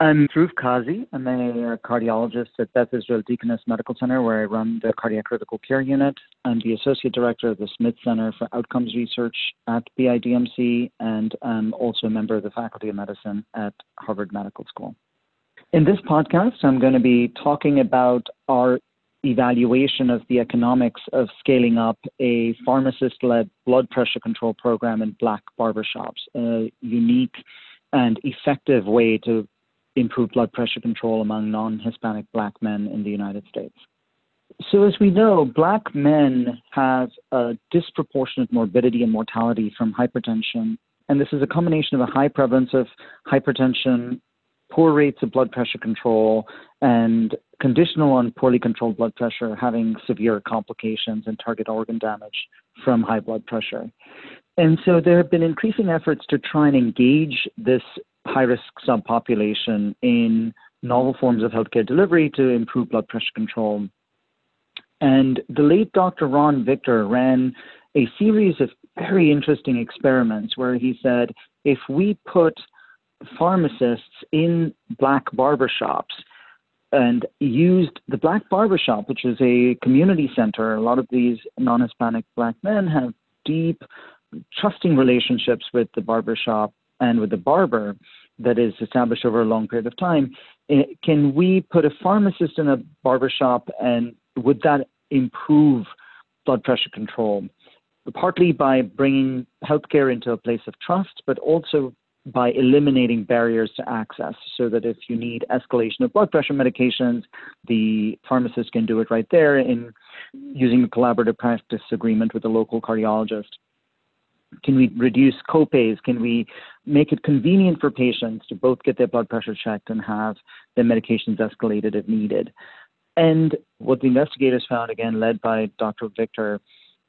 I'm Dhruv Kazi. I'm a uh, cardiologist at Beth Israel Deaconess Medical Center, where I run the cardiac critical care unit. I'm the associate director of the Smith Center for Outcomes Research at BIDMC, and I'm also a member of the Faculty of Medicine at Harvard Medical School. In this podcast, I'm going to be talking about our evaluation of the economics of scaling up a pharmacist led blood pressure control program in black barbershops, a unique and effective way to improve blood pressure control among non Hispanic black men in the United States. So, as we know, black men have a disproportionate morbidity and mortality from hypertension. And this is a combination of a high prevalence of hypertension, poor rates of blood pressure control, and conditional on poorly controlled blood pressure having severe complications and target organ damage from high blood pressure. And so there have been increasing efforts to try and engage this high risk subpopulation in novel forms of healthcare delivery to improve blood pressure control. And the late Dr. Ron Victor ran a series of very interesting experiments where he said if we put pharmacists in black barbershops and used the black barbershop, which is a community center, a lot of these non Hispanic black men have deep, trusting relationships with the barbershop and with the barber that is established over a long period of time, eh, can we put a pharmacist in a barbershop and would that improve blood pressure control? Partly by bringing healthcare into a place of trust, but also by eliminating barriers to access so that if you need escalation of blood pressure medications, the pharmacist can do it right there in using a collaborative practice agreement with a local cardiologist. Can we reduce copays? Can we make it convenient for patients to both get their blood pressure checked and have their medications escalated if needed? And what the investigators found, again, led by Dr. Victor,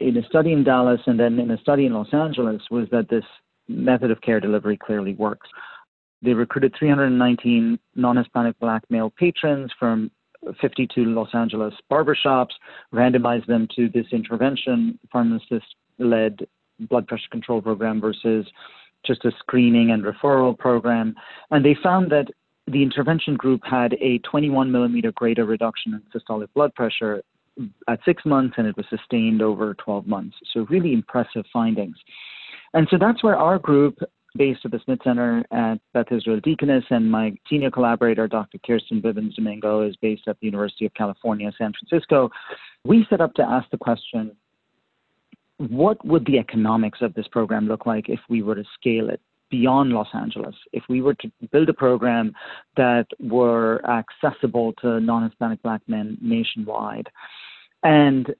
in a study in Dallas and then in a study in Los Angeles, was that this method of care delivery clearly works. They recruited 319 non Hispanic black male patrons from 52 Los Angeles barbershops, randomized them to this intervention pharmacist led blood pressure control program versus just a screening and referral program. And they found that the intervention group had a 21 millimeter greater reduction in systolic blood pressure at six months, and it was sustained over 12 months. So, really impressive findings. And so that's where our group, based at the Smith Center at Beth Israel Deaconess, and my senior collaborator, Dr. Kirsten Bibbins Domingo, is based at the University of California, San Francisco. We set up to ask the question what would the economics of this program look like if we were to scale it beyond Los Angeles? If we were to build a program that were accessible to non Hispanic black men nationwide? And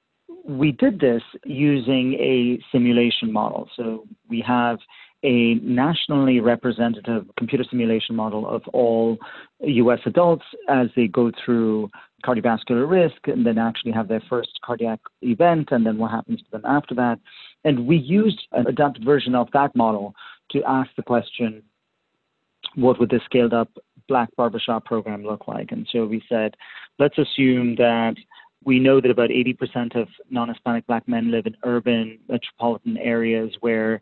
we did this using a simulation model. So we have a nationally representative computer simulation model of all US adults as they go through cardiovascular risk and then actually have their first cardiac event and then what happens to them after that. And we used an adapted version of that model to ask the question what would this scaled up black barbershop program look like? And so we said, let's assume that we know that about 80% of non Hispanic black men live in urban metropolitan areas where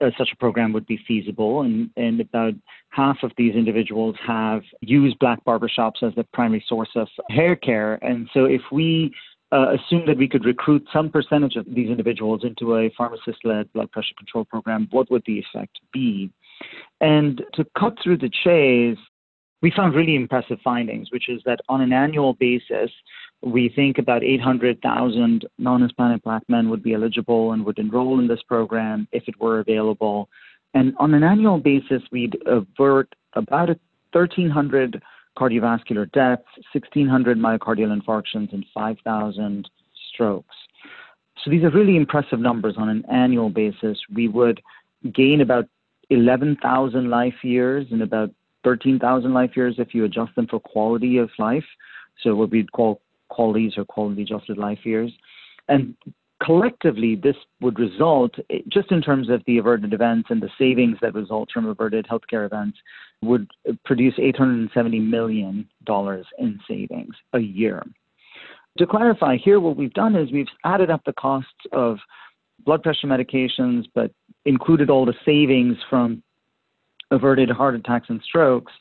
uh, such a program would be feasible, and, and about half of these individuals have used black barbershops as the primary source of hair care. And so, if we uh, assume that we could recruit some percentage of these individuals into a pharmacist led blood pressure control program, what would the effect be? And to cut through the chase, we found really impressive findings, which is that on an annual basis, we think about 800,000 non Hispanic black men would be eligible and would enroll in this program if it were available. And on an annual basis, we'd avert about 1,300 cardiovascular deaths, 1,600 myocardial infarctions, and 5,000 strokes. So these are really impressive numbers on an annual basis. We would gain about 11,000 life years and about 13,000 life years if you adjust them for quality of life. So what we'd call QALYs or quality adjusted life years. And collectively, this would result, just in terms of the averted events and the savings that result from averted healthcare events, would produce $870 million in savings a year. To clarify, here what we've done is we've added up the costs of blood pressure medications, but included all the savings from averted heart attacks and strokes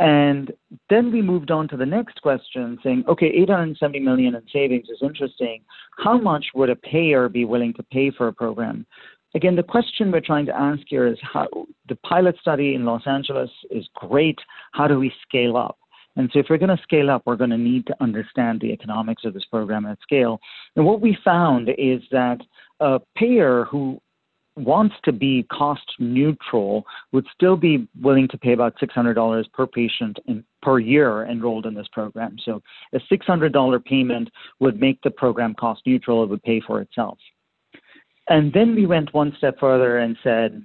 And then we moved on to the next question saying, okay, 870 million in savings is interesting. How much would a payer be willing to pay for a program? Again, the question we're trying to ask here is how the pilot study in Los Angeles is great. How do we scale up? And so if we're going to scale up, we're going to need to understand the economics of this program at scale. And what we found is that a payer who wants to be cost neutral would still be willing to pay about $600 per patient in, per year enrolled in this program. So a $600 payment would make the program cost neutral. It would pay for itself. And then we went one step further and said,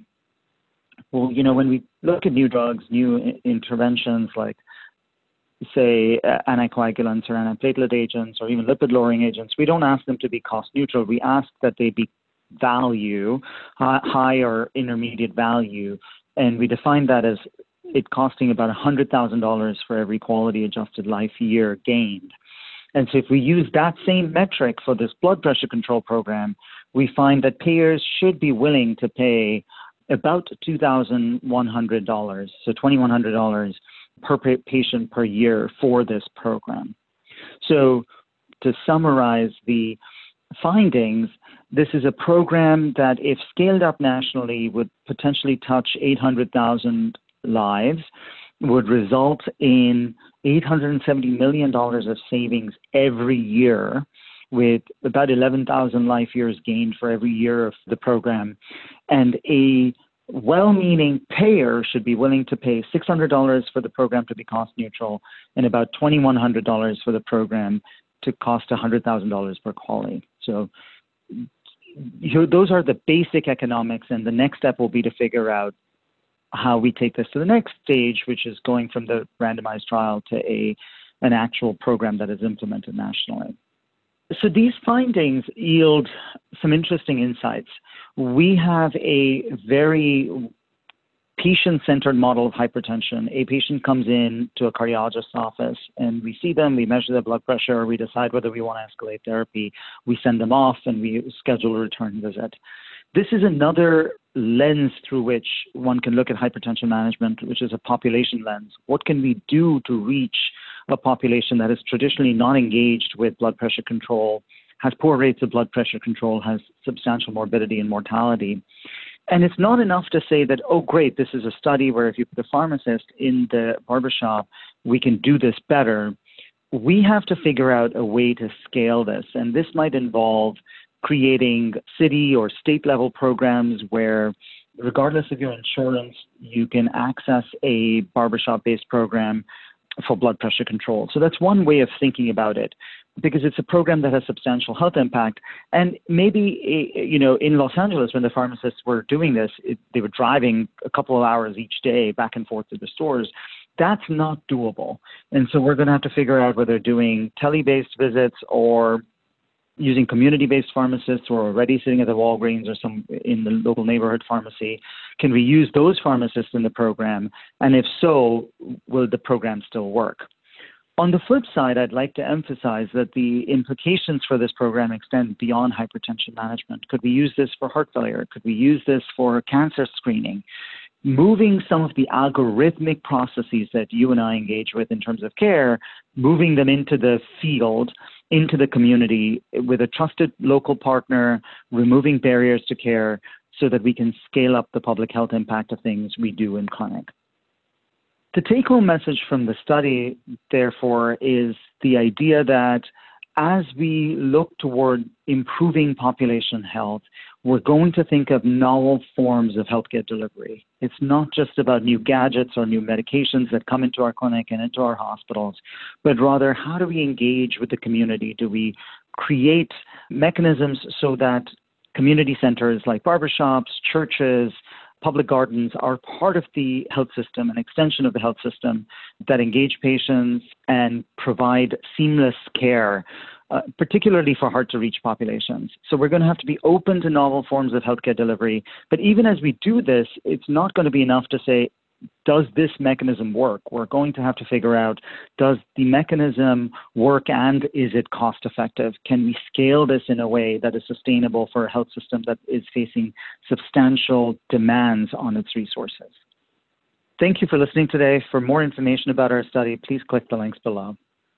well, you know, when we look at new drugs, new interventions like, say, anticoagulants or antiplatelet agents or even lipid lowering agents, we don't ask them to be cost neutral. We ask that they be value, high or intermediate value, and we define that as it costing about $100,000 for every quality adjusted life year gained. And so if we use that same metric for this blood pressure control program, we find that payers should be willing to pay about $2,100, so $2,100 per patient per year for this program. So to summarize the findings, this is a program that, if scaled up nationally, would potentially touch 800,000 lives, would result in $870 million of savings every year, with about 11,000 life years gained for every year of the program. And a well meaning payer should be willing to pay $600 for the program to be cost neutral and about $2,100 for the program to cost $100,000 per QALY. So those are the basic economics, and the next step will be to figure out how we take this to the next stage, which is going from the randomized trial to a an actual program that is implemented nationally. So these findings yield some interesting insights. We have a very patient centered model of hypertension. A patient comes in to a cardiologist's office and we see them, we measure their blood pressure, we decide whether we want to escalate therapy, we send them off, and we schedule a return visit. This is another lens through which one can look at hypertension management, which is a population lens. What can we do to reach a population that is traditionally not engaged with blood pressure control, has poor rates of blood pressure control, has substantial morbidity and mortality? And it's not enough to say that, oh, great, this is a study where if you put a pharmacist in the barbershop, we can do this better. We have to figure out a way to scale this. And this might involve creating city or state level programs where, regardless of your insurance, you can access a barbershop based program for blood pressure control. So that's one way of thinking about it because it's a program that has substantial health impact. And maybe, eh, you know, in Los Angeles, when the pharmacists were doing this, it, they were driving a couple of hours each day back and forth to the stores. That's not doable. And so we're going to have to figure out whether doing tele based visits or using community-based pharmacists who are already sitting at the Walgreens or some in the local neighborhood pharmacy? Can we use those pharmacists in the program? And if so, will the program still work? On the flip side, I'd like to emphasize that the implications for this program extend beyond hypertension management. Could we use this for heart failure? Could we use this for cancer screening? Moving some of the algorithmic processes that you and I engage with in terms of care, moving them into the field, into the community with a trusted local partner, removing barriers to care so that we can scale up the public health impact of things we do in clinic. The take home message from the study, therefore, is the idea that as we look toward improving population health, we're going to think of novel forms of healthcare delivery. It's not just about new gadgets or new medications that come into our clinic and into our hospitals, but rather how do we engage with the community? Do we create mechanisms so that community centers like barbershops, churches, public gardens are part of the health system, an extension of the health system that engage patients and provide seamless care, uh, particularly for hard to reach populations. So we're going to have to be open to novel forms of healthcare delivery. But even as we do this, it's not going to be enough to say, does this mechanism work? We're going to have to figure out does the mechanism work and is it cost effective? Can we scale this in a way that is sustainable for a health system that is facing substantial demands on its resources? Thank you for listening today. For more information about our study, please click the links below.